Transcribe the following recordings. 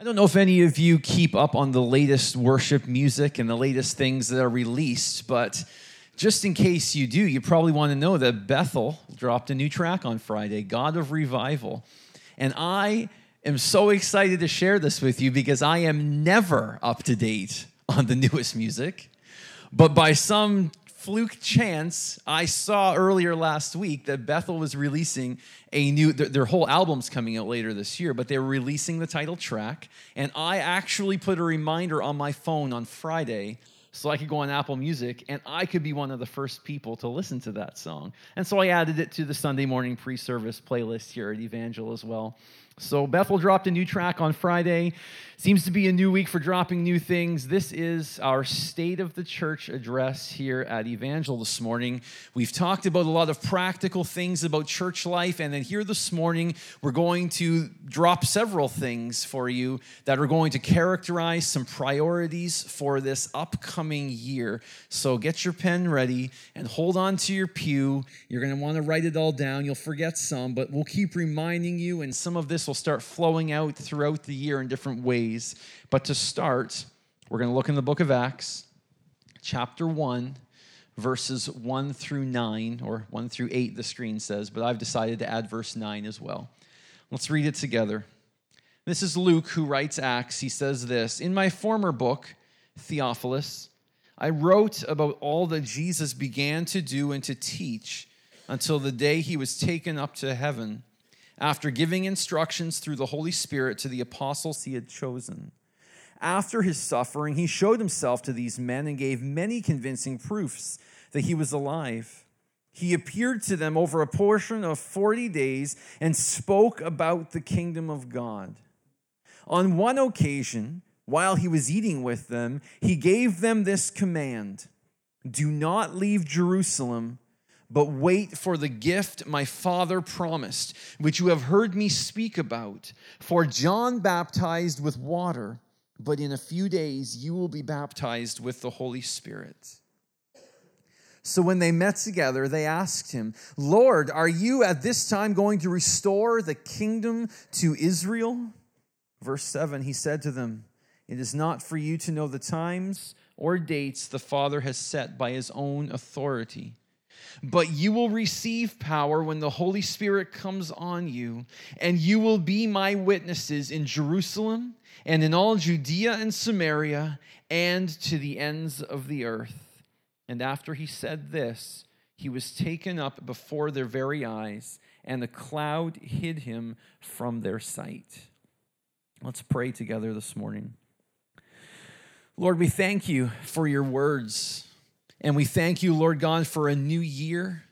I don't know if any of you keep up on the latest worship music and the latest things that are released, but just in case you do, you probably want to know that Bethel dropped a new track on Friday, God of Revival. And I am so excited to share this with you because I am never up to date on the newest music. But by some fluke chance, I saw earlier last week that Bethel was releasing a new, their, their, whole album's coming out later this year, but they were releasing the title track. And I actually put a reminder on my phone on Friday so I could go on Apple Music and I could be one of the first people to listen to that song. And so I added it to the Sunday morning pre service playlist here at Evangel as well. So Bethel dropped a new track on Friday. Seems to be a new week for dropping new things. This is our State of the Church address here at Evangel this morning. We've talked about a lot of practical things about church life, and then here this morning, we're going to drop several things for you that are going to characterize some priorities for this upcoming year. So get your pen ready and hold on to your pew. You're going to want to write it all down. You'll forget some, but we'll keep reminding you, and some of this will start flowing out throughout the year in different ways. But to start, we're going to look in the book of Acts, chapter 1, verses 1 through 9, or 1 through 8, the screen says, but I've decided to add verse 9 as well. Let's read it together. This is Luke who writes Acts. He says this In my former book, Theophilus, I wrote about all that Jesus began to do and to teach until the day he was taken up to heaven after giving instructions through the Holy Spirit to the apostles he had chosen. After his suffering, he showed himself to these men and gave many convincing proofs that he was alive. He appeared to them over a portion of 40 days and spoke about the kingdom of God. On one occasion, while he was eating with them, he gave them this command Do not leave Jerusalem but wait for the gift my Father promised, which you have heard me speak about. For John baptized with water, but in a few days you will be baptized with the Holy Spirit. So when they met together, they asked him, Lord, are you at this time going to restore the kingdom to Israel? Verse 7 He said to them, It is not for you to know the times or dates the Father has set by his own authority but you will receive power when the Holy Spirit comes on you, and you will be my witnesses in Jerusalem and in all Judea and Samaria and to the ends of the earth. And after he said this, he was taken up before their very eyes, and the cloud hid him from their sight. Let's pray together this morning. Lord, we thank you for your words. And we thank you, Lord God, for a new year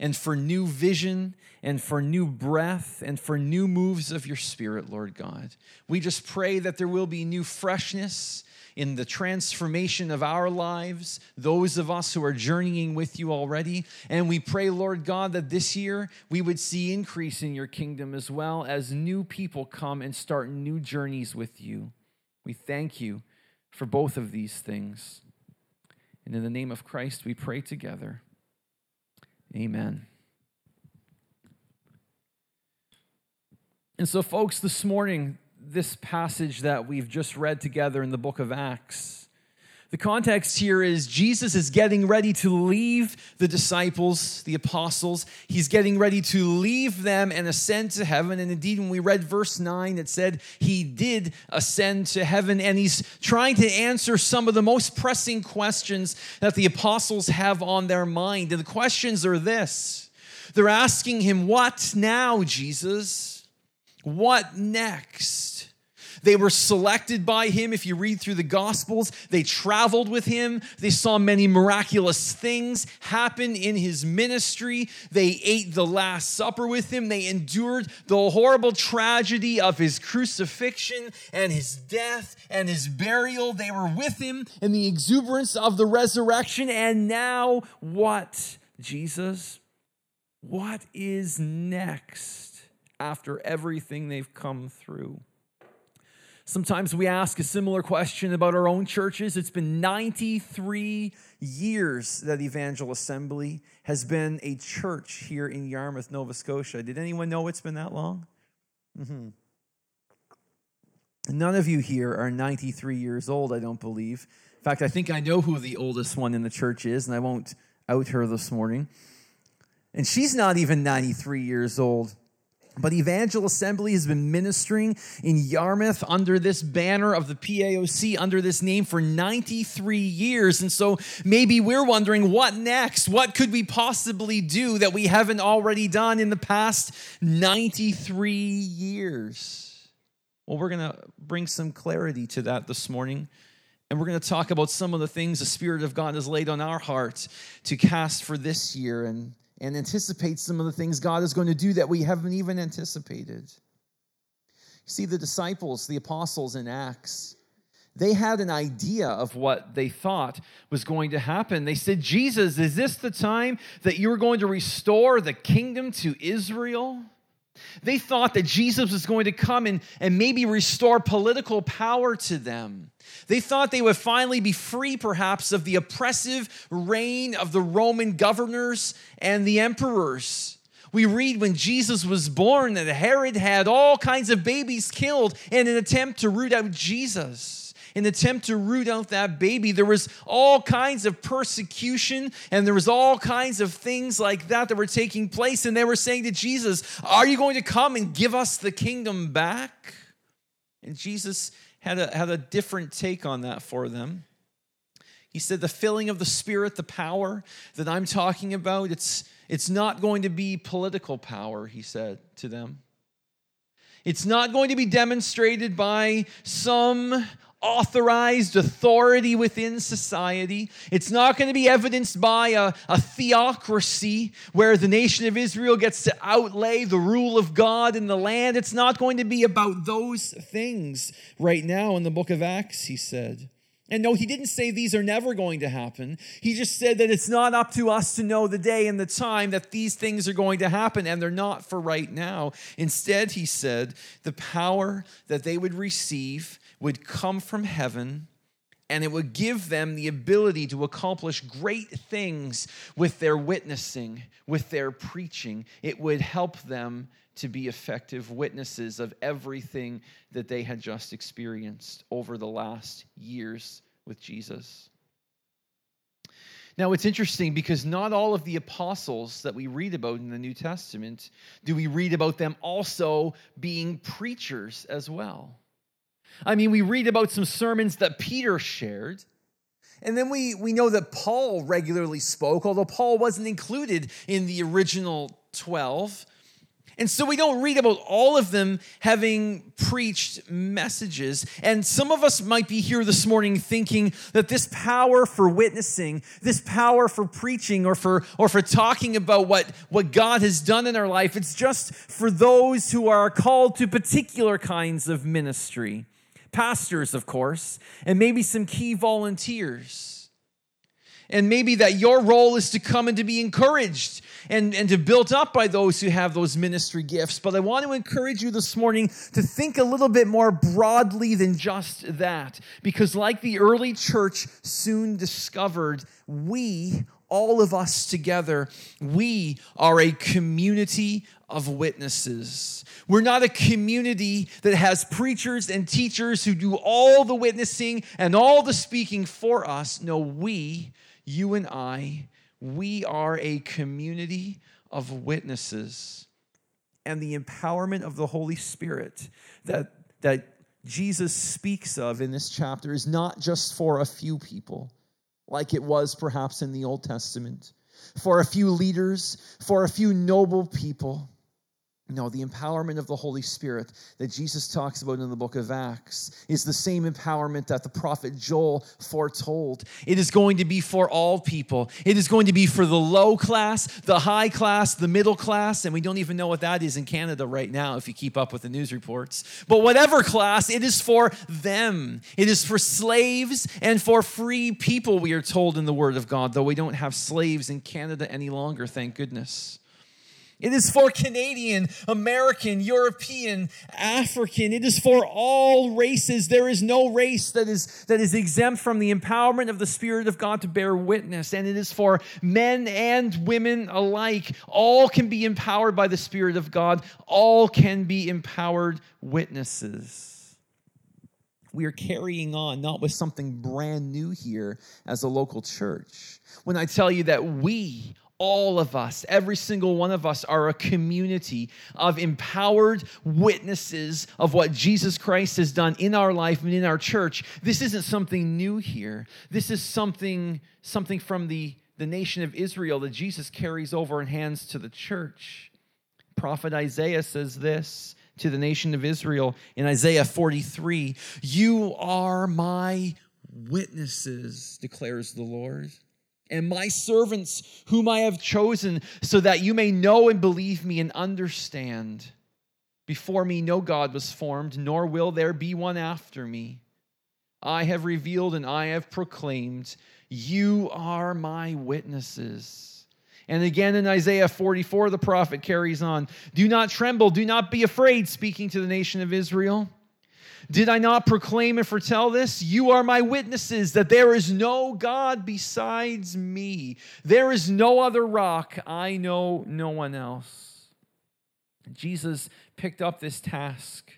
and for new vision and for new breath and for new moves of your spirit, Lord God. We just pray that there will be new freshness in the transformation of our lives, those of us who are journeying with you already. And we pray, Lord God, that this year we would see increase in your kingdom as well as new people come and start new journeys with you. We thank you for both of these things. And in the name of Christ, we pray together. Amen. And so, folks, this morning, this passage that we've just read together in the book of Acts the context here is Jesus is getting ready to leave the disciples, the apostles. He's getting ready to leave them and ascend to heaven. And indeed, when we read verse 9, it said he did ascend to heaven. And he's trying to answer some of the most pressing questions that the apostles have on their mind. And the questions are this they're asking him, What now, Jesus? What next? They were selected by him. If you read through the Gospels, they traveled with him. They saw many miraculous things happen in his ministry. They ate the Last Supper with him. They endured the horrible tragedy of his crucifixion and his death and his burial. They were with him in the exuberance of the resurrection. And now, what, Jesus? What is next after everything they've come through? Sometimes we ask a similar question about our own churches. It's been 93 years that Evangel Assembly has been a church here in Yarmouth, Nova Scotia. Did anyone know it's been that long? Mm-hmm. None of you here are 93 years old, I don't believe. In fact, I think I know who the oldest one in the church is, and I won't out her this morning. And she's not even 93 years old. But Evangel Assembly has been ministering in Yarmouth under this banner of the PAOC, under this name for 93 years. And so maybe we're wondering what next? What could we possibly do that we haven't already done in the past 93 years? Well, we're going to bring some clarity to that this morning. And we're going to talk about some of the things the Spirit of God has laid on our hearts to cast for this year and and anticipate some of the things God is going to do that we haven't even anticipated. See, the disciples, the apostles in Acts, they had an idea of what they thought was going to happen. They said, Jesus, is this the time that you're going to restore the kingdom to Israel? They thought that Jesus was going to come and, and maybe restore political power to them. They thought they would finally be free, perhaps, of the oppressive reign of the Roman governors and the emperors. We read when Jesus was born that Herod had all kinds of babies killed in an attempt to root out Jesus an attempt to root out that baby. There was all kinds of persecution and there was all kinds of things like that that were taking place. And they were saying to Jesus, Are you going to come and give us the kingdom back? And Jesus had a, had a different take on that for them. He said, The filling of the Spirit, the power that I'm talking about, it's, it's not going to be political power, he said to them. It's not going to be demonstrated by some authorized authority within society. It's not going to be evidenced by a, a, theocracy where the nation of Israel gets to outlay the rule of God in the land. It's not going to be about those things right now in the book of Acts, he said. And no, he didn't say these are never going to happen. He just said that it's not up to us to know the day and the time that these things are going to happen, and they're not for right now. Instead, he said the power that they would receive would come from heaven and it would give them the ability to accomplish great things with their witnessing, with their preaching. It would help them to be effective witnesses of everything that they had just experienced over the last years with Jesus. Now, it's interesting because not all of the apostles that we read about in the New Testament do we read about them also being preachers as well. I mean, we read about some sermons that Peter shared. And then we, we know that Paul regularly spoke, although Paul wasn't included in the original 12. And so we don't read about all of them having preached messages. And some of us might be here this morning thinking that this power for witnessing, this power for preaching or for or for talking about what, what God has done in our life, it's just for those who are called to particular kinds of ministry pastors, of course, and maybe some key volunteers. And maybe that your role is to come and to be encouraged and, and to built up by those who have those ministry gifts. But I want to encourage you this morning to think a little bit more broadly than just that. Because, like the early church soon discovered, we all of us together, we are a community of witnesses. We're not a community that has preachers and teachers who do all the witnessing and all the speaking for us. No, we, you and I, we are a community of witnesses. And the empowerment of the Holy Spirit that, that Jesus speaks of in this chapter is not just for a few people like it was perhaps in the Old Testament, for a few leaders, for a few noble people. No, the empowerment of the Holy Spirit that Jesus talks about in the book of Acts is the same empowerment that the prophet Joel foretold. It is going to be for all people. It is going to be for the low class, the high class, the middle class, and we don't even know what that is in Canada right now if you keep up with the news reports. But whatever class, it is for them. It is for slaves and for free people, we are told in the Word of God, though we don't have slaves in Canada any longer, thank goodness. It is for Canadian, American, European, African. It is for all races. There is no race that is, that is exempt from the empowerment of the Spirit of God to bear witness. And it is for men and women alike. All can be empowered by the Spirit of God, all can be empowered witnesses. We are carrying on, not with something brand new here as a local church. When I tell you that we all of us, every single one of us, are a community of empowered witnesses of what Jesus Christ has done in our life and in our church. This isn't something new here. This is something, something from the, the nation of Israel that Jesus carries over and hands to the church. Prophet Isaiah says this to the nation of Israel in Isaiah 43 You are my witnesses, declares the Lord and my servants whom I have chosen, so that you may know and believe me and understand. Before me, no God was formed, nor will there be one after me. I have revealed and I have proclaimed, You are my witnesses. And again in Isaiah 44, the prophet carries on Do not tremble, do not be afraid, speaking to the nation of Israel. Did I not proclaim and foretell this? You are my witnesses that there is no God besides me. There is no other rock. I know no one else. Jesus picked up this task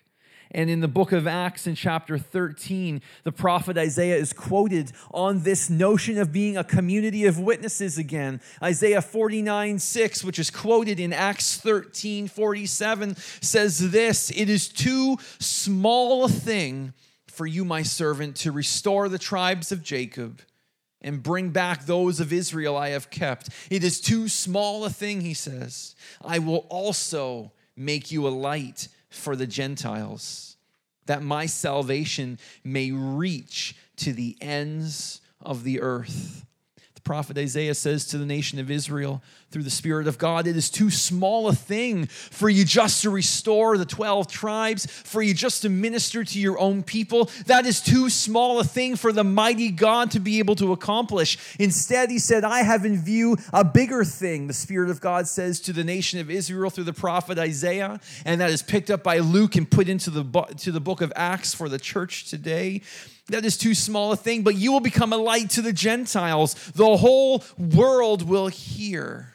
and in the book of Acts, in chapter 13, the prophet Isaiah is quoted on this notion of being a community of witnesses again. Isaiah 49 6, which is quoted in Acts 13 47, says this It is too small a thing for you, my servant, to restore the tribes of Jacob and bring back those of Israel I have kept. It is too small a thing, he says. I will also make you a light for the Gentiles, that my salvation may reach to the ends of the earth prophet Isaiah says to the nation of Israel through the Spirit of God, it is too small a thing for you just to restore the 12 tribes, for you just to minister to your own people. That is too small a thing for the mighty God to be able to accomplish. Instead, he said, I have in view a bigger thing, the Spirit of God says to the nation of Israel through the prophet Isaiah, and that is picked up by Luke and put into the, to the book of Acts for the church today that is too small a thing, but you will become a light to the Gentiles. The whole world will hear.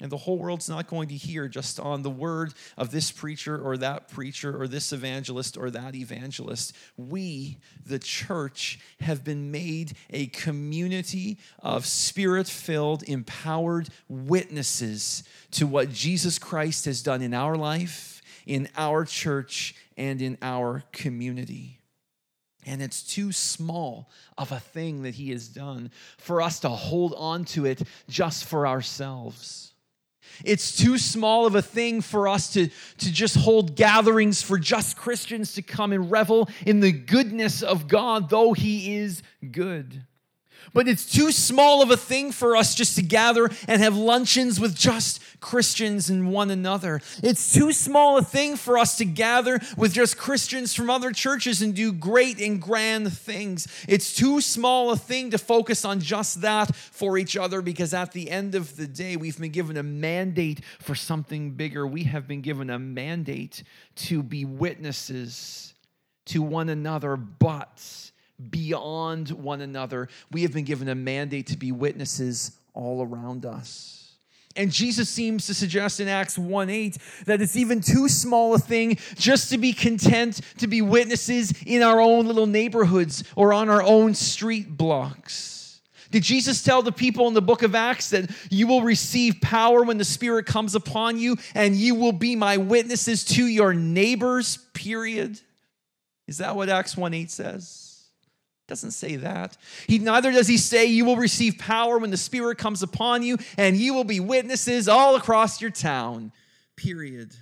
And the whole world's not going to hear just on the word of this preacher or that preacher or this evangelist or that evangelist. We, the church, have been made a community of spirit filled, empowered witnesses to what Jesus Christ has done in our life, in our church, and in our community. And it's too small of a thing that he has done for us to hold on to it just for ourselves. It's too small of a thing for us to, to just hold gatherings for just Christians to come and revel in the goodness of God, though he is good. But it's too small of a thing for us just to gather and have luncheons with just Christians and one another. It's too small a thing for us to gather with just Christians from other churches and do great and grand things. It's too small a thing to focus on just that for each other because at the end of the day, we've been given a mandate for something bigger. We have been given a mandate to be witnesses to one another, but beyond one another. We have been given a mandate to be witnesses all around us. And Jesus seems to suggest in Acts 1 8 that it's even too small a thing just to be content to be witnesses in our own little neighborhoods or on our own street blocks. Did Jesus tell the people in the book of Acts that you will receive power when the Spirit comes upon you and you will be my witnesses to your neighbors, period? Is that what Acts 1 8 says? Doesn't say that. He neither does he say you will receive power when the Spirit comes upon you, and you will be witnesses all across your town. Period.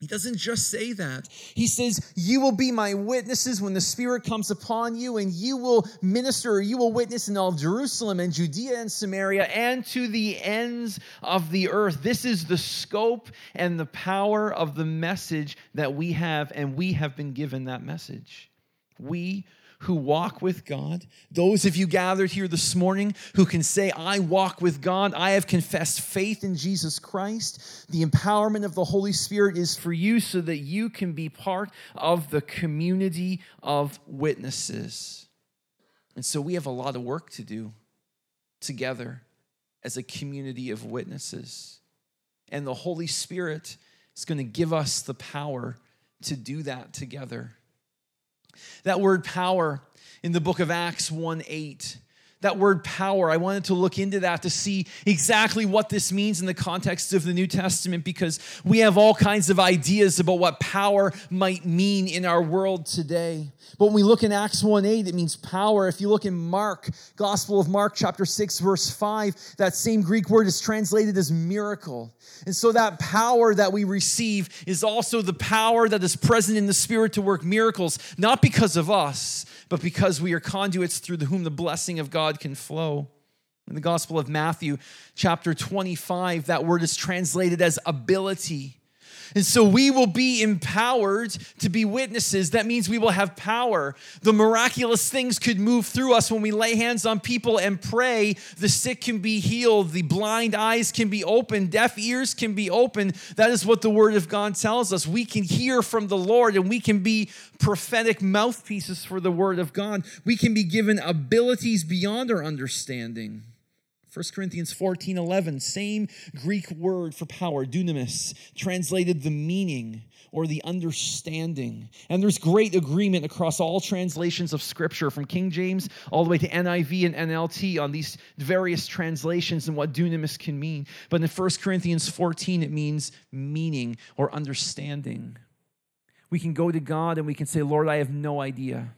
He doesn't just say that. He says, You will be my witnesses when the Spirit comes upon you, and you will minister, you will witness in all Jerusalem and Judea and Samaria and to the ends of the earth. This is the scope and the power of the message that we have, and we have been given that message. We who walk with God, those of you gathered here this morning who can say, I walk with God, I have confessed faith in Jesus Christ, the empowerment of the Holy Spirit is for you so that you can be part of the community of witnesses. And so we have a lot of work to do together as a community of witnesses. And the Holy Spirit is going to give us the power to do that together. That word power in the book of Acts 1 8 that word power, I wanted to look into that to see exactly what this means in the context of the New Testament because we have all kinds of ideas about what power might mean in our world today. But when we look in Acts 1 8, it means power. If you look in Mark, Gospel of Mark, chapter 6, verse 5, that same Greek word is translated as miracle. And so that power that we receive is also the power that is present in the Spirit to work miracles, not because of us, but because we are conduits through whom the blessing of God can flow. In the Gospel of Matthew, chapter 25, that word is translated as ability. And so we will be empowered to be witnesses. That means we will have power. The miraculous things could move through us when we lay hands on people and pray. The sick can be healed, the blind eyes can be opened, deaf ears can be opened. That is what the Word of God tells us. We can hear from the Lord and we can be prophetic mouthpieces for the Word of God. We can be given abilities beyond our understanding. 1 Corinthians 14 11, same Greek word for power, dunamis, translated the meaning or the understanding. And there's great agreement across all translations of Scripture, from King James all the way to NIV and NLT, on these various translations and what dunamis can mean. But in 1 Corinthians 14, it means meaning or understanding. We can go to God and we can say, Lord, I have no idea.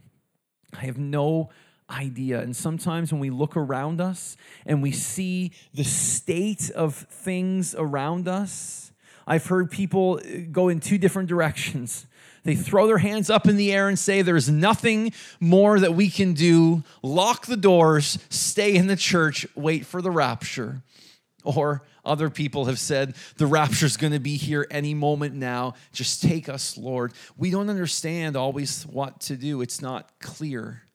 I have no idea. And sometimes when we look around us and we see the state of things around us, I've heard people uh, go in two different directions. They throw their hands up in the air and say, There's nothing more that we can do. Lock the doors, stay in the church, wait for the rapture. Or other people have said, The rapture's going to be here any moment now. Just take us, Lord. We don't understand always what to do, it's not clear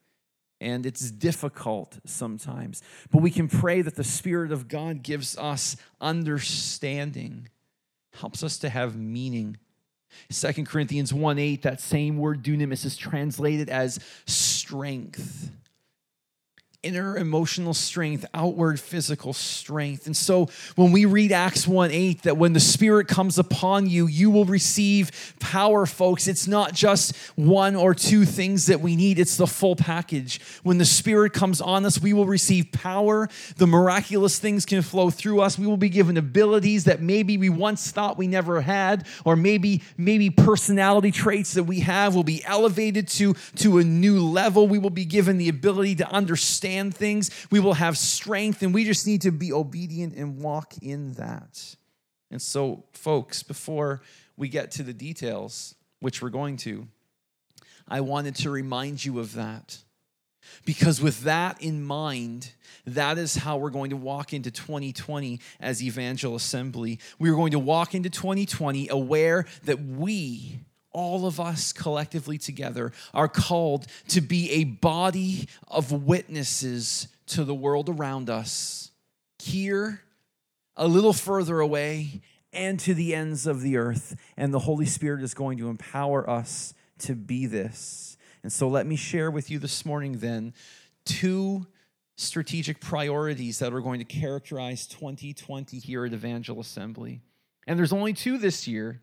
and it's difficult sometimes. But we can pray that the Spirit of God gives us understanding, helps us to have meaning. 2 Corinthians 1 8, that same word dunamis is translated as strength inner emotional strength, outward physical strength. And so when we read Acts 1 8, that when the Spirit comes upon you, you will receive power, folks. It's not just one or two things that we need, it's the full package. When the Spirit comes on us, we will receive power. The miraculous things can flow through us. We will be given abilities that maybe we once thought we never had, or maybe, maybe personality traits that we have will be elevated to, to a new level. We will be given the ability to understand understand things. We will have strength, and we just need to be obedient and walk in that. And so, folks, before we get to the details, which we're going to, I wanted to remind you of that. Because with that in mind, that is how we're going to walk into 2020 as Evangel Assembly. We're going to walk into 2020 aware that we all of us collectively together are called to be a body of witnesses to the world around us, here, a little further away, and to the ends of the earth. And the Holy Spirit is going to empower us to be this. And so let me share with you this morning then two strategic priorities that are going to characterize 2020 here at Evangel Assembly. And there's only two this year.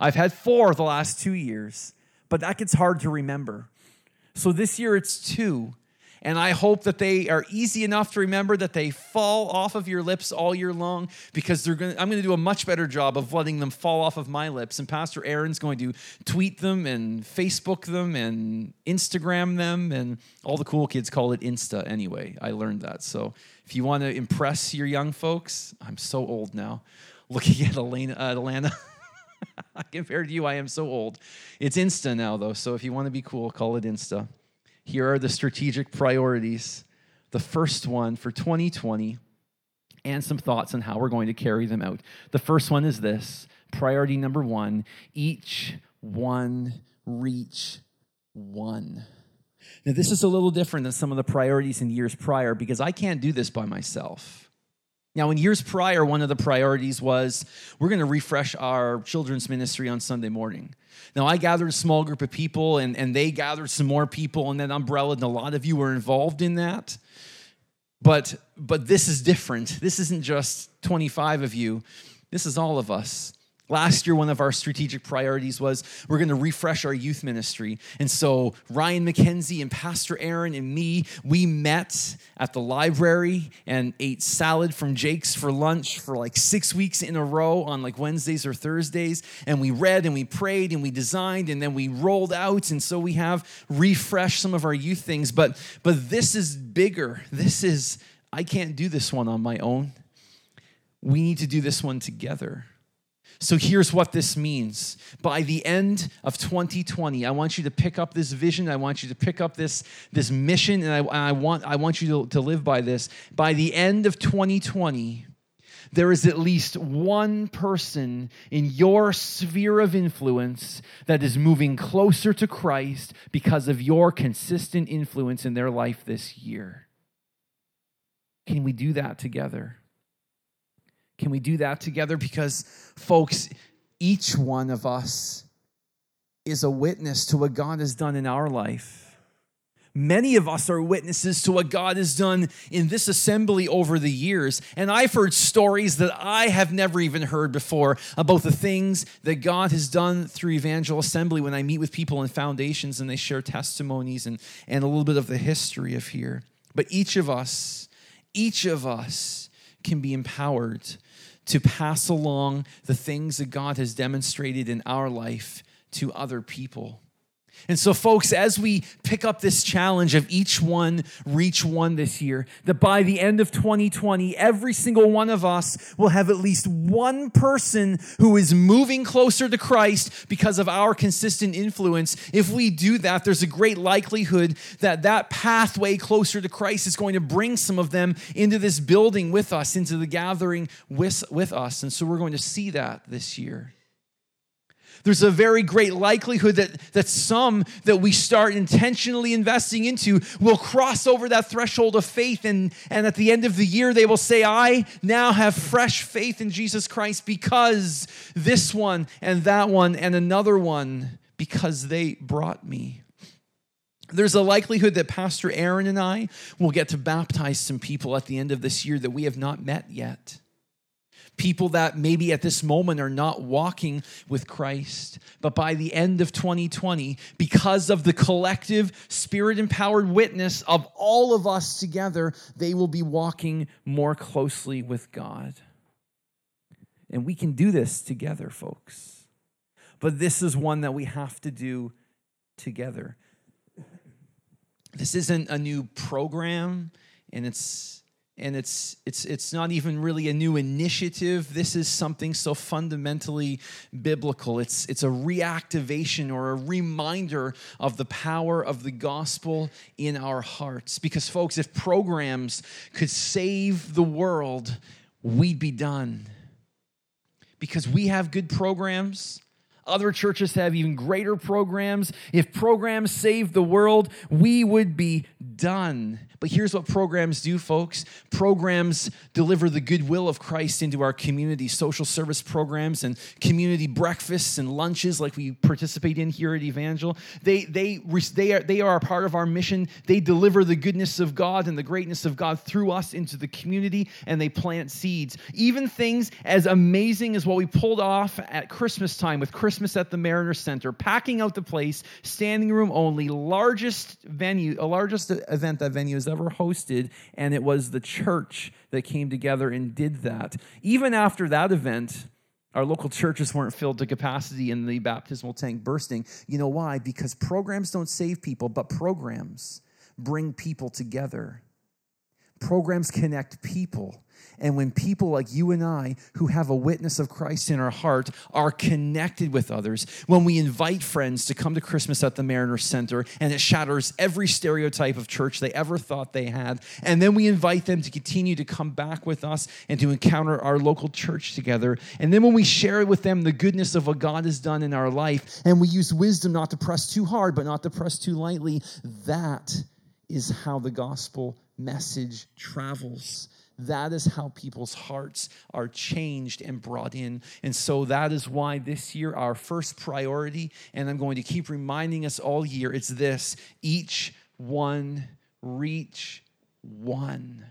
I've had four the last two years, but that gets hard to remember. So this year it's two. And I hope that they are easy enough to remember that they fall off of your lips all year long because they're going I'm going to do a much better job of letting them fall off of my lips. And Pastor Aaron's going to tweet them and Facebook them and Instagram them. And all the cool kids call it Insta anyway. I learned that. So if you want to impress your young folks, I'm so old now. Looking at Elena, uh, Alana. Compared to you, I am so old. It's Insta now, though. So if you want to be cool, call it Insta. Here are the strategic priorities. The first one for 2020 and some thoughts on how we're going to carry them out. The first one is this priority number one each one reach one. Now, this is a little different than some of the priorities in years prior because I can't do this by myself. Now, in years prior, one of the priorities was we're going to refresh our children's ministry on Sunday morning. Now, I gathered a small group of people, and, and they gathered some more people, and that umbrella, and a lot of you were involved in that. But, but this is different. This isn't just 25 of you, this is all of us. Last year, one of our strategic priorities was we're going to refresh our youth ministry. And so, Ryan McKenzie and Pastor Aaron and me, we met at the library and ate salad from Jake's for lunch for like six weeks in a row on like Wednesdays or Thursdays. And we read and we prayed and we designed and then we rolled out. And so, we have refreshed some of our youth things. But, but this is bigger. This is, I can't do this one on my own. We need to do this one together. So here's what this means. By the end of 2020, I want you to pick up this vision. I want you to pick up this, this mission, and I, I want, I want you to, to live by this. By the end of 2020, there is at least one person in your sphere of influence that is moving closer to Christ because of your consistent influence in their life this year. Can we do that together? Can we do that together? Because, folks, each one of us is a witness to what God has done in our life. Many of us are witnesses to what God has done in this assembly over the years. And I've heard stories that I have never even heard before about the things that God has done through Evangel Assembly when I meet with people in foundations and they share testimonies and, and a little bit of the history of here. But each of us, each of us can be empowered to pass along the things that God has demonstrated in our life to other people. And so, folks, as we pick up this challenge of each one reach one this year, that by the end of 2020, every single one of us will have at least one person who is moving closer to Christ because of our consistent influence. If we do that, there's a great likelihood that that pathway closer to Christ is going to bring some of them into this building with us, into the gathering with, with us. And so, we're going to see that this year there's a very great likelihood that, that some that we start intentionally investing into will cross over that threshold of faith. And, and at the end of the year, they will say, I now have fresh faith in Jesus Christ because this one and that one and another one, because they brought me. There's a likelihood that Pastor Aaron and I will get to baptize some people at the end of this year that we have not met yet people that maybe at this moment are not walking with Christ. But by the end of 2020, because of the collective spirit empowered witness of all of us together, they will be walking more closely with God. And we can do this together, folks. But this is one that we have to do together. This isn't a new program, and it's and it's it's it's not even really a new initiative. This is something so fundamentally biblical. It's it's a reactivation or a reminder of the power of the gospel in our hearts. Because folks if programs could save the world we'd be done. Because we have good programs. Other churches have even greater programs. If programs save the world, we would be done. But here's what programs do, folks programs deliver the goodwill of Christ into our community, social service programs and community breakfasts and lunches like we participate in here at Evangel. They, they, they, are, they are a part of our mission. They deliver the goodness of God and the greatness of God through us into the community, and they plant seeds. Even things as amazing as what we pulled off at Christmas time with Christmas at the Mariner Center, packing out the place, standing room only, largest venue, a largest event that venue ever hosted, and it was the church that came together and did that. Even after that event, our local churches weren't filled to capacity and the baptismal tank bursting. You know why? Because programs don't save people, but programs bring people together. Programs connect people. And when people like you and I, who have a witness of Christ in our heart, are connected with others, when we invite friends to come to Christmas at the Mariner Center and it shatters every stereotype of church they ever thought they had, and then we invite them to continue to come back with us and to encounter our local church together, and then when we share with them the goodness of what God has done in our life, and we use wisdom not to press too hard, but not to press too lightly, that is how the gospel message travels. That is how people's hearts are changed and brought in. And so that is why this year, our first priority, and I'm going to keep reminding us all year, it's this each one reach one.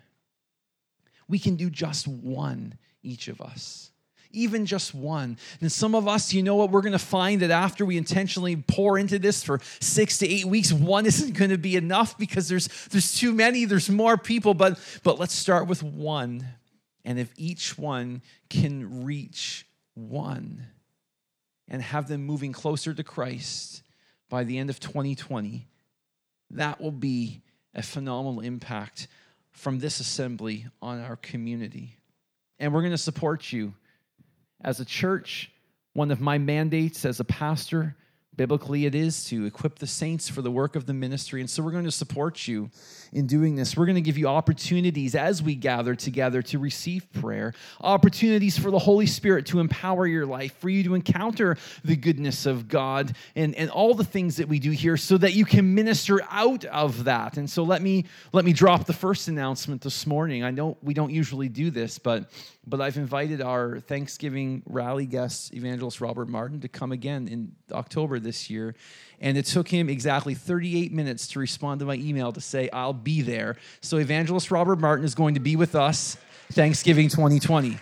We can do just one, each of us. Even just one. And some of us, you know what, we're going to find that after we intentionally pour into this for six to eight weeks, one isn't going to be enough because there's, there's too many, there's more people. But, but let's start with one. And if each one can reach one and have them moving closer to Christ by the end of 2020, that will be a phenomenal impact from this assembly on our community. And we're going to support you as a church, one of my mandates as a pastor Biblically, it is to equip the saints for the work of the ministry. And so we're going to support you in doing this. We're going to give you opportunities as we gather together to receive prayer, opportunities for the Holy Spirit to empower your life, for you to encounter the goodness of God and, and all the things that we do here so that you can minister out of that. And so let me let me drop the first announcement this morning. I know we don't usually do this, but but I've invited our Thanksgiving rally guest, evangelist Robert Martin, to come again in October this year. And it took him exactly 38 minutes to respond to my email to say, I'll be there. So, evangelist Robert Martin is going to be with us Thanksgiving 2020.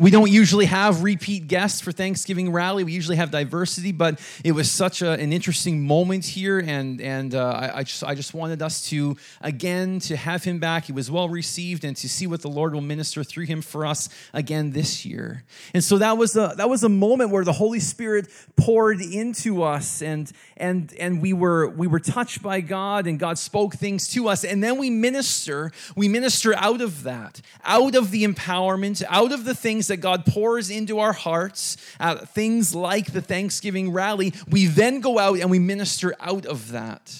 We don't usually have repeat guests for Thanksgiving rally. We usually have diversity, but it was such a, an interesting moment here, and and uh, I, I, just I just wanted us to again to have him back. He was well received, and to see what the Lord will minister through him for us again this year. And so that was a that was a moment where the Holy Spirit poured into us, and and and we were we were touched by God, and God spoke things to us, and then we minister we minister out of that, out of the empowerment, out of the things that God pours into our hearts, uh, things like the Thanksgiving rally, we then go out and we minister out of that.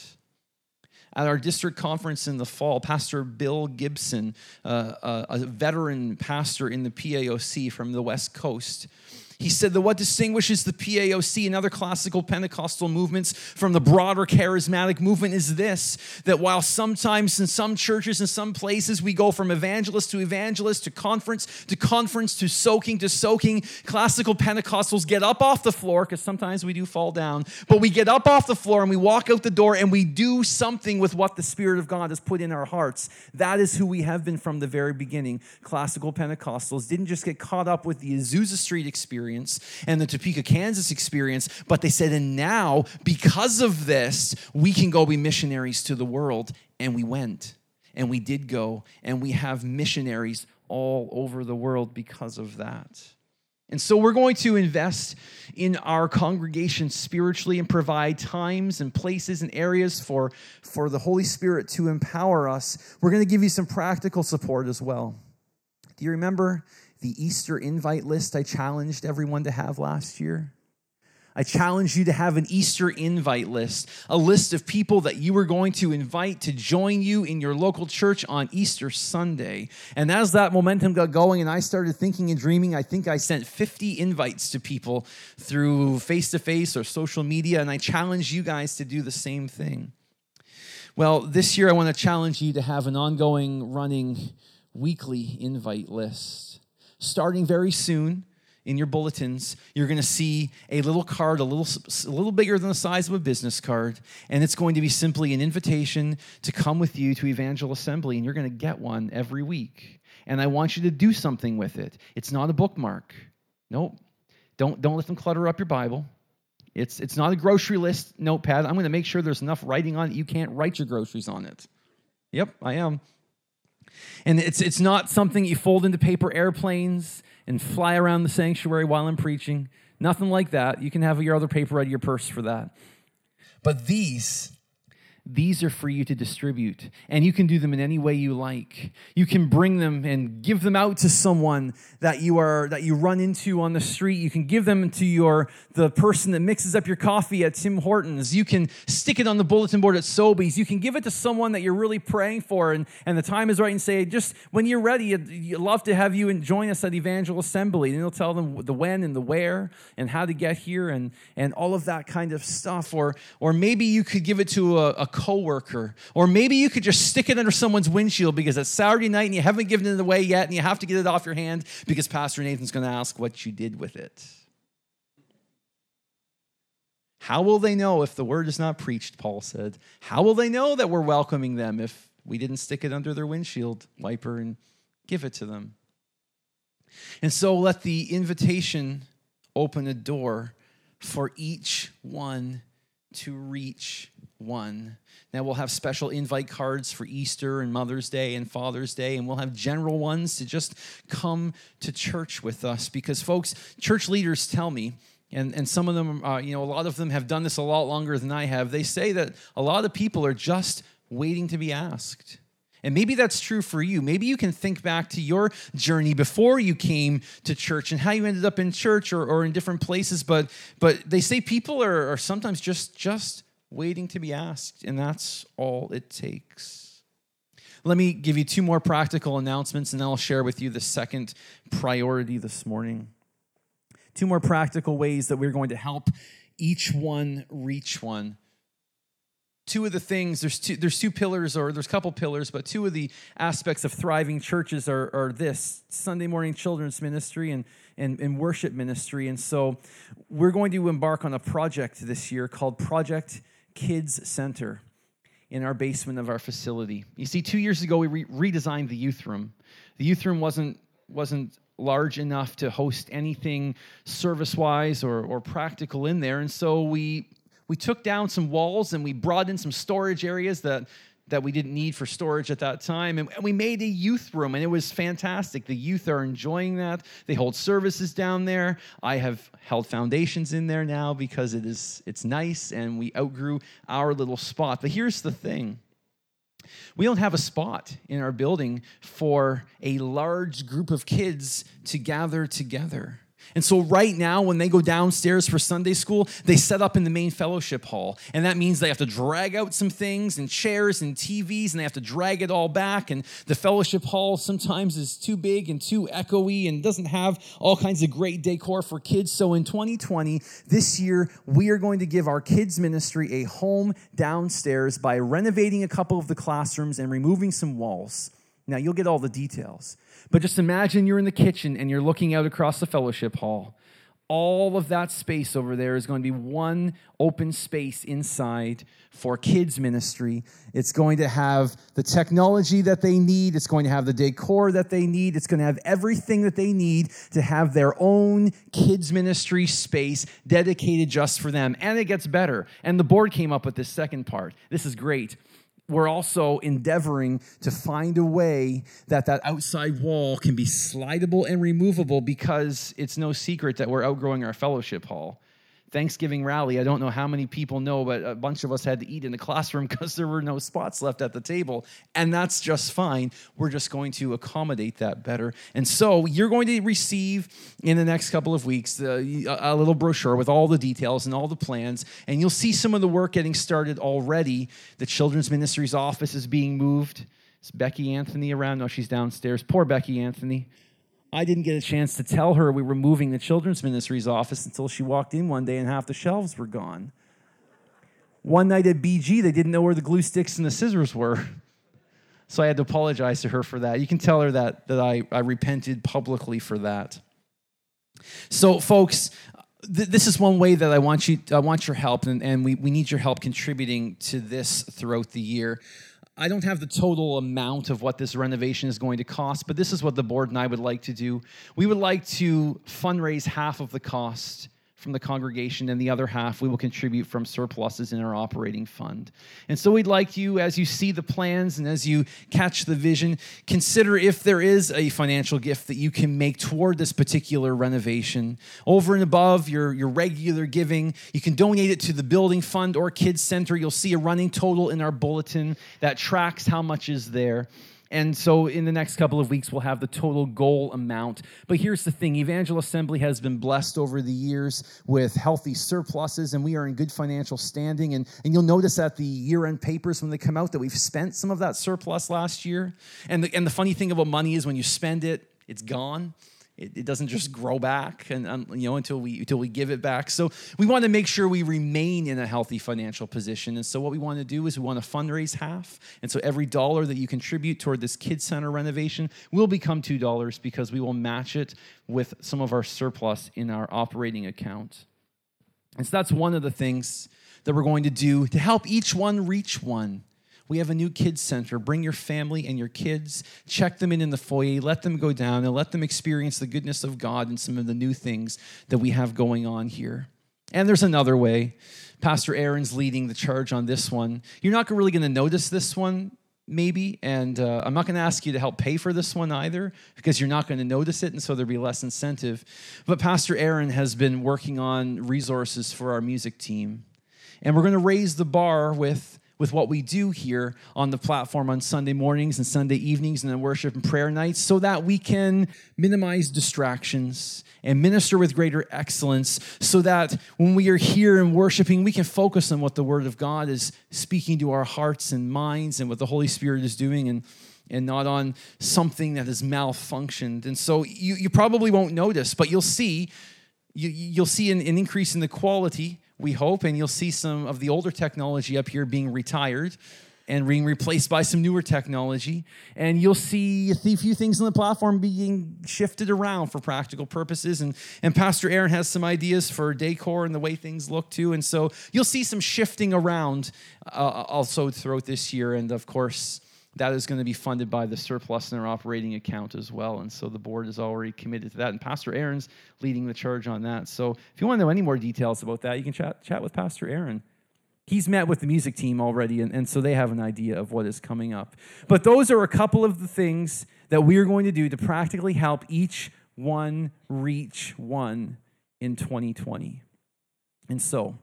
At our district conference in the fall, Pastor Bill Gibson, uh, a, a veteran pastor in the PAOC from the West Coast, he said that what distinguishes the PAOC and other classical Pentecostal movements from the broader charismatic movement is this that while sometimes in some churches and some places we go from evangelist to evangelist to conference to conference to soaking to soaking, classical Pentecostals get up off the floor, because sometimes we do fall down, but we get up off the floor and we walk out the door and we do something with what the Spirit of God has put in our hearts. That is who we have been from the very beginning. Classical Pentecostals didn't just get caught up with the Azusa Street experience experience and the Topeka, Kansas experience, but they said, and now, because of this, we can go be missionaries to the world. And we went, and we did go, and we have missionaries all over the world because of that. And so we're going to invest in our congregation spiritually and provide times and places and areas for, for the Holy Spirit to empower us. We're going to give you some practical support as well. Do you remember the Easter invite list I challenged everyone to have last year? I challenge you to have an Easter invite list, a list of people that you are going to invite to join you in your local church on Easter Sunday. And as that momentum got going and I started thinking and dreaming, I think I sent 50 invites to people through face to face or social media, and I challenge you guys to do the same thing. Well, this year I want to challenge you to have an ongoing, running, weekly invite list starting very soon in your bulletins, you're going to see a little card, a little, a little bigger than the size of a business card, and it's going to be simply an invitation to come with you to Evangel Assembly, and you're going to get one every week. And I want you to do something with it. It's not a bookmark. Nope. Don't, don't let them clutter up your Bible. It's, it's not a grocery list notepad. I'm going to make sure there's enough writing on it. You can't write your groceries on it. Yep, I am. And it's, it's not something you fold into paper airplanes and fly around the sanctuary while I'm preaching. Nothing like that. You can have your other paper out of your purse for that. But these these are for you to distribute, and you can do them in any way you like. You can bring them and give them out to someone that you are that you run into on the street. You can give them to your the person that mixes up your coffee at Tim Hortons. You can stick it on the bulletin board at Sobeys. You can give it to someone that you're really praying for, and, and the time is right, and say, just when you're ready, you'd love to have you and join us at Evangel Assembly. And you'll tell them the when and the where and how to get here and and all of that kind of stuff. Or or maybe you could give it to a, a coworker. Or maybe you could just stick it under someone's windshield because it's Saturday night and you haven't given it away yet and you have to get it off your hand because Pastor Nathan's going to ask what you did with it. How will they know if the word is not preached? Paul said. How will they know that we're welcoming them if we didn't stick it under their windshield wiper and give it to them? And so let the invitation open a door for each one to reach one. Now we'll have special invite cards for Easter and Mother's Day and Father's Day, and we'll have general ones to just come to church with us. Because, folks, church leaders tell me, and, and some of them, uh, you know, a lot of them have done this a lot longer than I have. They say that a lot of people are just waiting to be asked. And maybe that's true for you. Maybe you can think back to your journey before you came to church and how you ended up in church or, or in different places. But, but they say people are, are sometimes just, just waiting to be asked, and that's all it takes. Let me give you two more practical announcements, and then I'll share with you the second priority this morning. Two more practical ways that we're going to help each one reach one two of the things there's two there's two pillars or there's a couple pillars but two of the aspects of thriving churches are, are this sunday morning children's ministry and, and, and worship ministry and so we're going to embark on a project this year called project kids center in our basement of our facility. You see two years ago we re- redesigned the youth room. The youth room wasn't wasn't large enough to host anything service wise or, or practical in there. And so we we took down some walls and we brought in some storage areas that that we didn't need for storage at that time. And we made a youth room, and it was fantastic. The youth are enjoying that. They hold services down there. I have held foundations in there now because it is it's nice, and we outgrew our little spot. But here's the thing. We don't have a spot in our building for a large group of kids to gather together. And so, right now, when they go downstairs for Sunday school, they set up in the main fellowship hall. And that means they have to drag out some things and chairs and TVs, and they have to drag it all back. And the fellowship hall sometimes is too big and too echoey and doesn't have all kinds of great decor for kids. So, in 2020, this year, we are going to give our kids' ministry a home downstairs by renovating a couple of the classrooms and removing some walls. Now, you'll get all the details. But just imagine you're in the kitchen and you're looking out across the fellowship hall. All of that space over there is going to be one open space inside for kids' ministry. It's going to have the technology that they need, it's going to have the decor that they need, it's going to have everything that they need to have their own kids' ministry space dedicated just for them. And it gets better. And the board came up with this second part. This is great we're also endeavoring to find a way that that outside wall can be slidable and removable because it's no secret that we're outgrowing our fellowship hall. Thanksgiving rally, I don't know how many people know, but a bunch of us had to eat in the classroom because there were no spots left at the table. And that's just fine. We're just going to accommodate that better. And so you're going to receive in the next couple of weeks uh, a little brochure with all the details and all the plans. And you'll see some of the work getting started already. The Children's Ministries office is being moved. It's Becky Anthony around? No, she's downstairs. Poor Becky Anthony. I didn't get a chance to tell her we were moving the children's ministry's office until she walked in one day and half the shelves were gone. One night at BG, they didn't know where the glue sticks and the scissors were. So I had to apologize to her for that. You can tell her that, that I, I repented publicly for that. So, folks, th- this is one way that I want you I want your help, and, and we, we need your help contributing to this throughout the year. I don't have the total amount of what this renovation is going to cost, but this is what the board and I would like to do. We would like to fundraise half of the cost from the congregation, and the other half we will contribute from surpluses in our operating fund. And so we'd like you, as you see the plans and as you catch the vision, consider if there is a financial gift that you can make toward this particular renovation. Over and above your, your regular giving, you can donate it to the building fund or kids center. You'll see a running total in our bulletin that tracks how much is there. And so in the next couple of weeks, we'll have the total goal amount. But here's the thing Evangel Assembly has been blessed over the years with healthy surpluses, and we are in good financial standing. And, and you'll notice at the year end papers when they come out that we've spent some of that surplus last year. And the, and the funny thing about money is when you spend it, it's gone. It, it doesn't just grow back and um, you know until we until we give it back. So we want to make sure we remain in a healthy financial position. And so what we want to do is we want to fundraise half. And so every dollar that you contribute toward this kid center renovation will become two dollars because we will match it with some of our surplus in our operating account. And so that's one of the things that we're going to do to help each one reach one. We have a new kids center. Bring your family and your kids. Check them in in the foyer. Let them go down and let them experience the goodness of God and some of the new things that we have going on here. And there's another way. Pastor Aaron's leading the charge on this one. You're not really going to notice this one maybe. And uh, I'm not going to ask you to help pay for this one either because you're not going to notice it. And so there'll be less incentive. But Pastor Aaron has been working on resources for our music team. And we're going to raise the bar with with what we do here on the platform on Sunday mornings and Sunday evenings and then worship and prayer nights so that we can minimize distractions and minister with greater excellence so that when we are here and worshiping, we can focus on what the Word of God is speaking to our hearts and minds and what the Holy Spirit is doing and and not on something that has malfunctioned. And so you, you probably won't notice, but you'll see you, you'll see an, an increase in the quality we hope, and you'll see some of the older technology up here being retired and being replaced by some newer technology. And you'll see a few things on the platform being shifted around for practical purposes. And, and Pastor Aaron has some ideas for decor and the way things look too. And so you'll see some shifting around uh, also throughout this year. And of course, that is going to be funded by the surplus in our operating account as well. And so the board is already committed to that. And Pastor Aaron's leading the charge on that. So if you want to know any more details about that, you can chat, chat with Pastor Aaron. He's met with the music team already, and, and so they have an idea of what is coming up. But those are a couple of the things that we are going to do to practically help each one reach one in 2020. And so,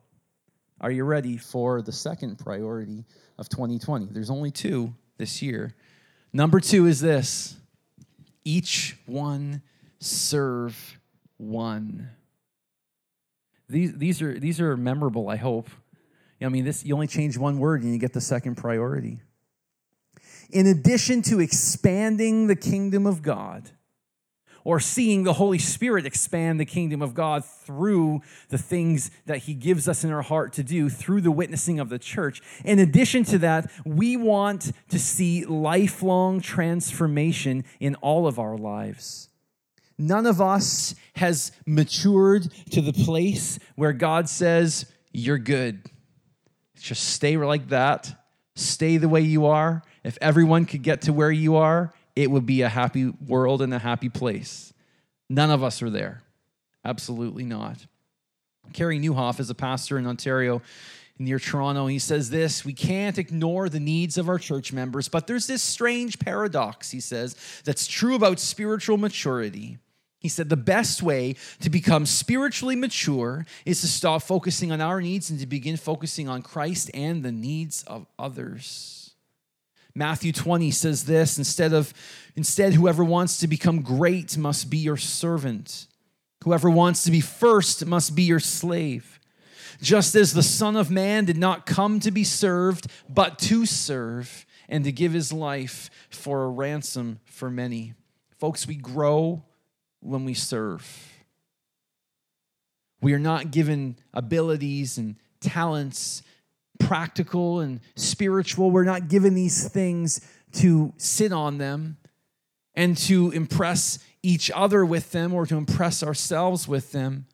are you ready for the second priority of 2020? There's only two this year. Number two is this each one serve one. These, these, are, these are memorable, I hope. I mean, this, you only change one word and you get the second priority. In addition to expanding the kingdom of God, or seeing the Holy Spirit expand the kingdom of God through the things that He gives us in our heart to do through the witnessing of the church. In addition to that, we want to see lifelong transformation in all of our lives. None of us has matured to the place where God says, You're good. Just stay like that. Stay the way you are. If everyone could get to where you are, it would be a happy world and a happy place. None of us are there. Absolutely not. Carey Nieuwhof is a pastor in Ontario near Toronto. He says this We can't ignore the needs of our church members, but there's this strange paradox, he says, that's true about spiritual maturity. He said the best way to become spiritually mature is to stop focusing on our needs and to begin focusing on Christ and the needs of others. Matthew 20 says this instead of instead whoever wants to become great must be your servant. Whoever wants to be first must be your slave. Just as the Son of Man did not come to be served, but to serve and to give his life for a ransom for many. Folks, we grow when we serve. We are not given abilities and talents practical and spiritual. We're not given these things to sit on them and to impress each other with them or to impress ourselves with them.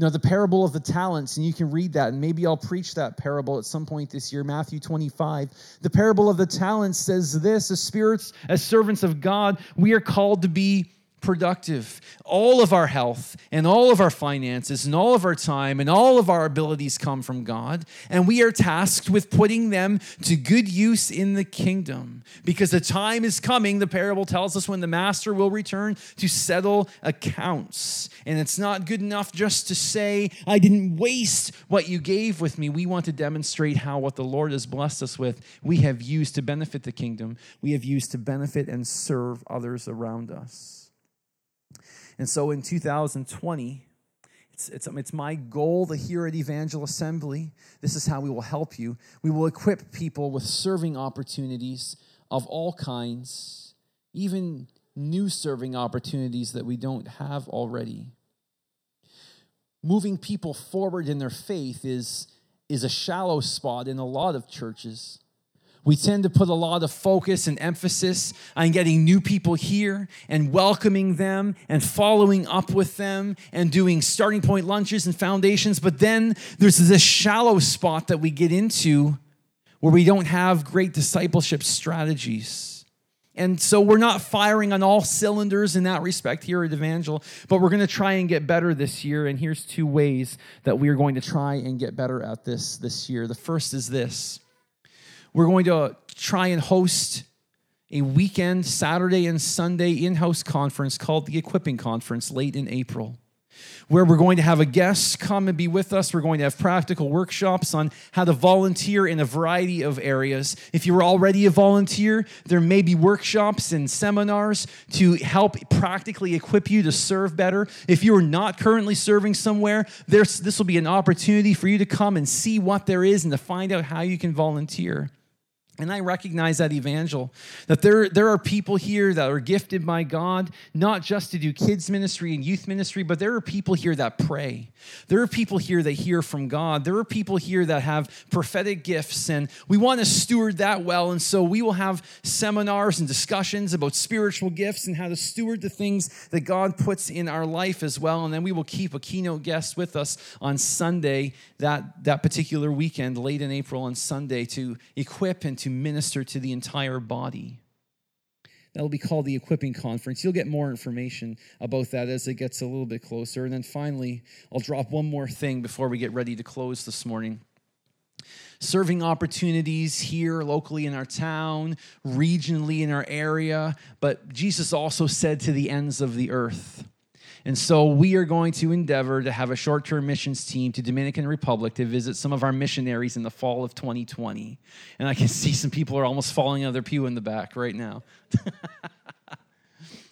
Now, the parable of the talents, and you can read that, and maybe I'll preach that parable at some point this year, Matthew 25. The parable of the talents says this as spirits, as servants of God, we are called to be productive. All of our health and all of our finances and all of our time and all of our abilities come from God, and we are tasked with putting them to good use in the kingdom because the time is coming, the parable tells us, when the master will return to settle accounts. And it's not good enough just to say, I didn't waste what you gave with me. We want to demonstrate how what the Lord has blessed us with, we have used to benefit the kingdom, we have used to benefit and serve others around us. And so in 2020, it's, it's, um, it's my goal to here at Evangel Assembly. This is how we will help you. We will equip people with serving opportunities of all kinds, even new serving opportunities that we don't have already. Moving people forward in their faith is, is a shallow spot in a lot of churches. We tend to put a lot of focus and emphasis on getting new people here and welcoming them and following up with them and doing starting point lunches and foundations. But then there's this shallow spot that we get into where we don't have great discipleship strategies. And so we're not firing on all cylinders in that respect here at Evangel, but we're going to try and get better this year. And here's two ways that we are going to try and get better at this this year. The first is this we're going to try and host a weekend, Saturday and Sunday in house conference called the Equipping Conference late in April where we're going to have a guest come and be with us. We're going to have practical workshops on how to volunteer in a variety of areas. If you're already a volunteer, there may be workshops and seminars to help practically equip you to serve better. If you are not currently serving somewhere, this will be an opportunity for you to come and see what there is and to find out how you can volunteer. And I recognize that evangel, that there, there are people here that are gifted by God, not just to do kids' ministry and youth ministry, but there are people here that pray. There are people here that hear from God. There are people here that have prophetic gifts, and we want to steward that well. And so we will have seminars and discussions about spiritual gifts and how to steward the things that God puts in our life as well. And then we will keep a keynote guest with us on Sunday, that, that particular weekend, late in April on Sunday, to equip and to to minister to the entire body. That'll be called the Equipping Conference. You'll get more information about that as it gets a little bit closer. And then finally, I'll drop one more thing before we get ready to close this morning. Serving opportunities here locally in our town, regionally in our area, but Jesus also said to the ends of the earth. And so we are going to endeavor to have a short term missions team to Dominican Republic to visit some of our missionaries in the fall of 2020. And I can see some people are almost falling out of their pew in the back right now.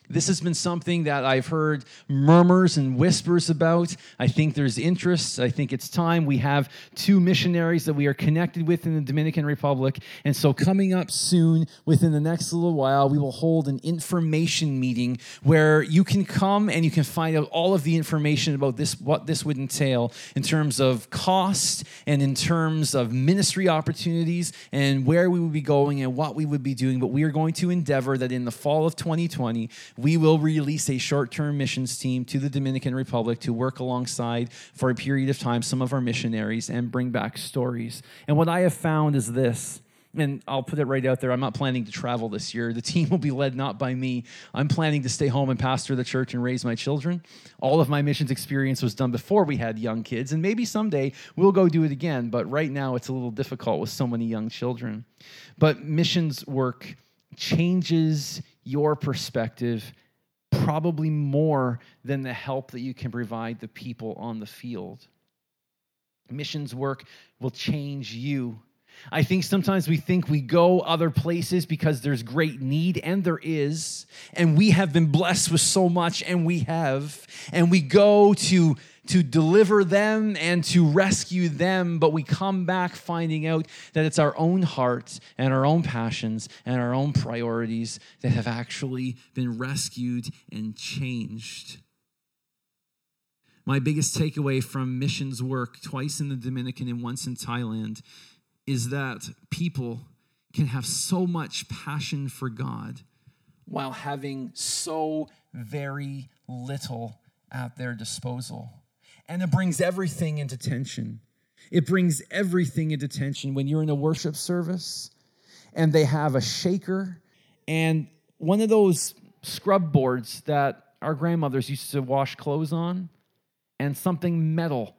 This has been something that I've heard murmurs and whispers about. I think there's interest. I think it's time. We have two missionaries that we are connected with in the Dominican Republic. And so, coming up soon, within the next little while, we will hold an information meeting where you can come and you can find out all of the information about this, what this would entail in terms of cost and in terms of ministry opportunities and where we would be going and what we would be doing. But we are going to endeavor that in the fall of 2020, we will release a short term missions team to the Dominican Republic to work alongside for a period of time some of our missionaries and bring back stories. And what I have found is this. And I'll put it right out there. I'm not planning to travel this year. The team will be led not by me. I'm planning to stay home and pastor the church and raise my children. All of my missions experience was done before we had young kids, and maybe someday we'll go do it again. But right now, it's a little difficult with so many young children. But missions work changes your perspective probably more than the help that you can provide the people on the field. Missions work will change you. I think sometimes we think we go other places because there's great need, and there is. And we have been blessed with so much, and we have. And we go to to deliver them and to rescue them, but we come back finding out that it's our own hearts and our own passions and our own priorities that have actually been rescued and changed. My biggest takeaway from missions work, twice in the Dominican and once in Thailand, is that people can have so much passion for God while having so very little at their disposal and it brings everything into tension. It brings everything into tension when you're in a worship service and they have a shaker and one of those scrub boards that our grandmothers used to wash clothes on and something metal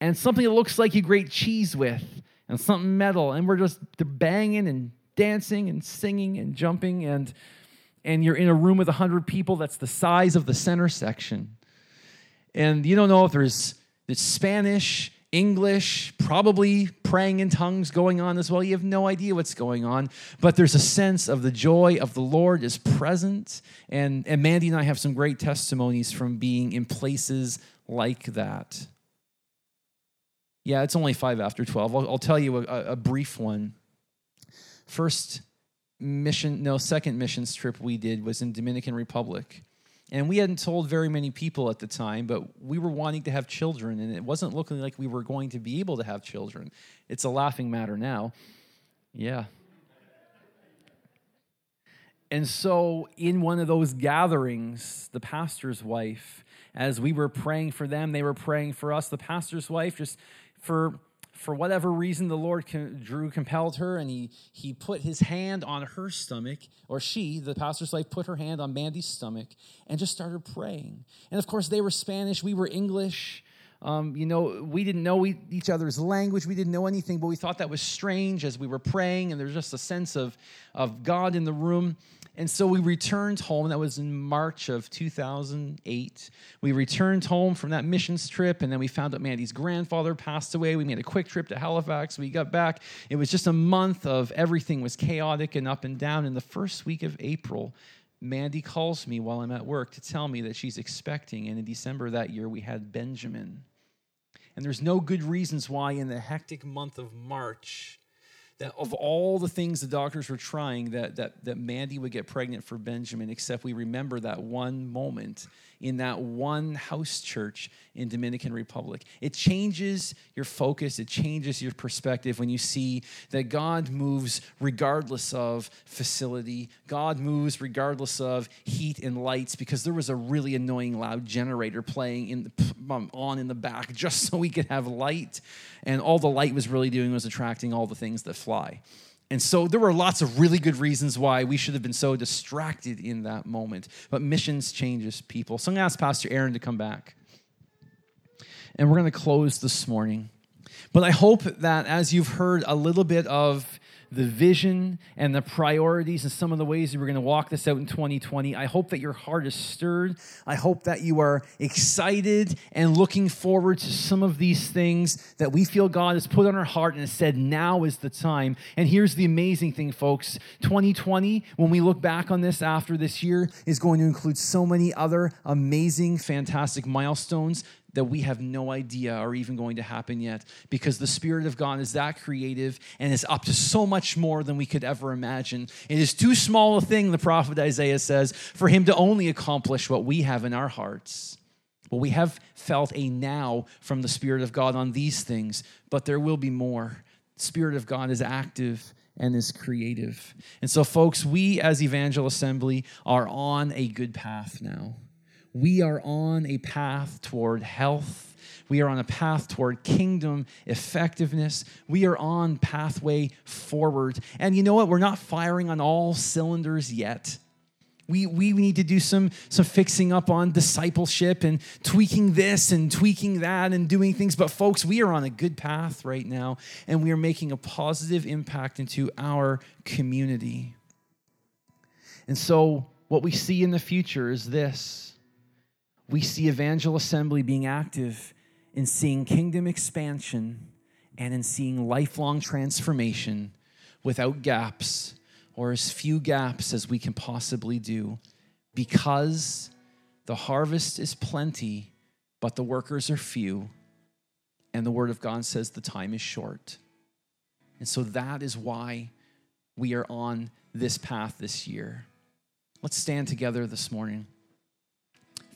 and something that looks like you grate cheese with and something metal and we're just banging and dancing and singing and jumping and and you're in a room with 100 people that's the size of the center section and you don't know if there's it's Spanish, English, probably praying in tongues going on as well. You have no idea what's going on, but there's a sense of the joy of the Lord is present. And, and Mandy and I have some great testimonies from being in places like that. Yeah, it's only five after 12. I'll, I'll tell you a, a brief one. First mission, no, second missions trip we did was in Dominican Republic. And we hadn't told very many people at the time, but we were wanting to have children, and it wasn't looking like we were going to be able to have children. It's a laughing matter now. Yeah. And so, in one of those gatherings, the pastor's wife, as we were praying for them, they were praying for us. The pastor's wife, just for for whatever reason, the Lord drew, compelled her, and he, he put his hand on her stomach, or she, the pastor's wife, put her hand on Mandy's stomach and just started praying. And of course, they were Spanish, we were English. Um, you know, we didn't know each other's language. We didn't know anything, but we thought that was strange as we were praying, and there's just a sense of, of God in the room. And so we returned home. That was in March of 2008. We returned home from that missions trip, and then we found out Mandy's grandfather passed away. We made a quick trip to Halifax. We got back. It was just a month of everything was chaotic and up and down. In the first week of April, Mandy calls me while I'm at work to tell me that she's expecting. And in December that year, we had Benjamin. And there's no good reasons why in the hectic month of March, that of all the things the doctors were trying, that, that, that Mandy would get pregnant for Benjamin, except we remember that one moment in that one house church in Dominican Republic. It changes your focus, it changes your perspective when you see that God moves regardless of facility. God moves regardless of heat and lights because there was a really annoying loud generator playing in the, um, on in the back just so we could have light and all the light was really doing was attracting all the things that fly. And so there were lots of really good reasons why we should have been so distracted in that moment. But missions changes people. So I'm going to ask Pastor Aaron to come back. And we're going to close this morning. But I hope that as you've heard a little bit of the vision and the priorities and some of the ways that we're going to walk this out in 2020. I hope that your heart is stirred. I hope that you are excited and looking forward to some of these things that we feel God has put on our heart and has said, now is the time. And here's the amazing thing, folks 2020, when we look back on this after this year, is going to include so many other amazing, fantastic milestones that we have no idea are even going to happen yet because the Spirit of God is that creative and is up to so much more than we could ever imagine. It is too small a thing, the prophet Isaiah says, for him to only accomplish what we have in our hearts. Well, we have felt a now from the Spirit of God on these things, but there will be more. The Spirit of God is active and is creative. And so, folks, we as Evangel Assembly are on a good path now. We are on a path toward health. We are on a path toward kingdom effectiveness. We are on pathway forward. And you know what? We're not firing on all cylinders yet. We, we need to do some, some fixing up on discipleship and tweaking this and tweaking that and doing things. But, folks, we are on a good path right now, and we are making a positive impact into our community. And so, what we see in the future is this we see Evangel Assembly being active in seeing kingdom expansion and in seeing lifelong transformation without gaps or as few gaps as we can possibly do because the harvest is plenty, but the workers are few. And the Word of God says the time is short. And so that is why we are on this path this year. Let's stand together this morning.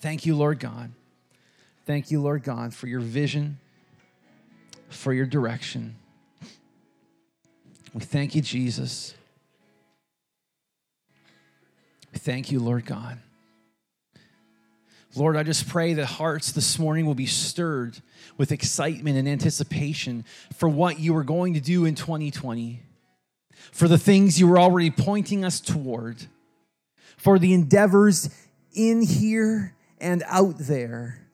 Thank you, Lord God. Thank you, Lord God, for your vision, for your direction. We thank you, Jesus. We thank you, Lord God. Lord, I just pray that hearts this morning will be stirred with excitement and anticipation for what you are going to do in 2020, for the things you were already pointing us toward, for the endeavors in here and out there.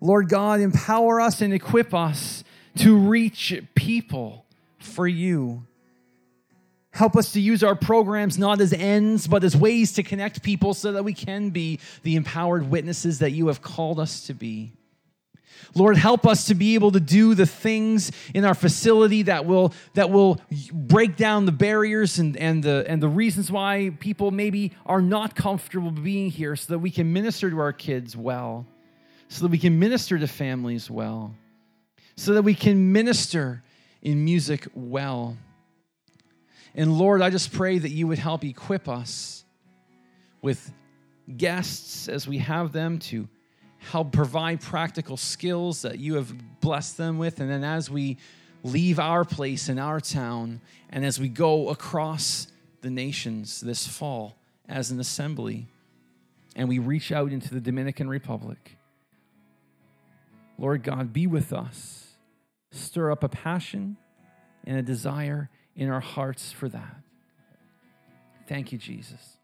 Lord God, empower us and equip us to reach people for you. Help us to use our programs not as ends, but as ways to connect people so that we can be the empowered witnesses that you have called us to be. Lord, help us to be able to do the things in our facility that will, that will break down the barriers and, and, the, and the reasons why people maybe are not comfortable being here so that we can minister to our kids well, so that we can minister to families well, so that we can minister in music well. And Lord, I just pray that you would help equip us with guests as we have them to help provide practical skills that you have blessed them with. And then as we leave our place in our town and as we go across the nations this fall as an assembly and we reach out into the Dominican Republic, Lord God, be with us. stir up a passion and a desire in our hearts for that. Thank you, Jesus.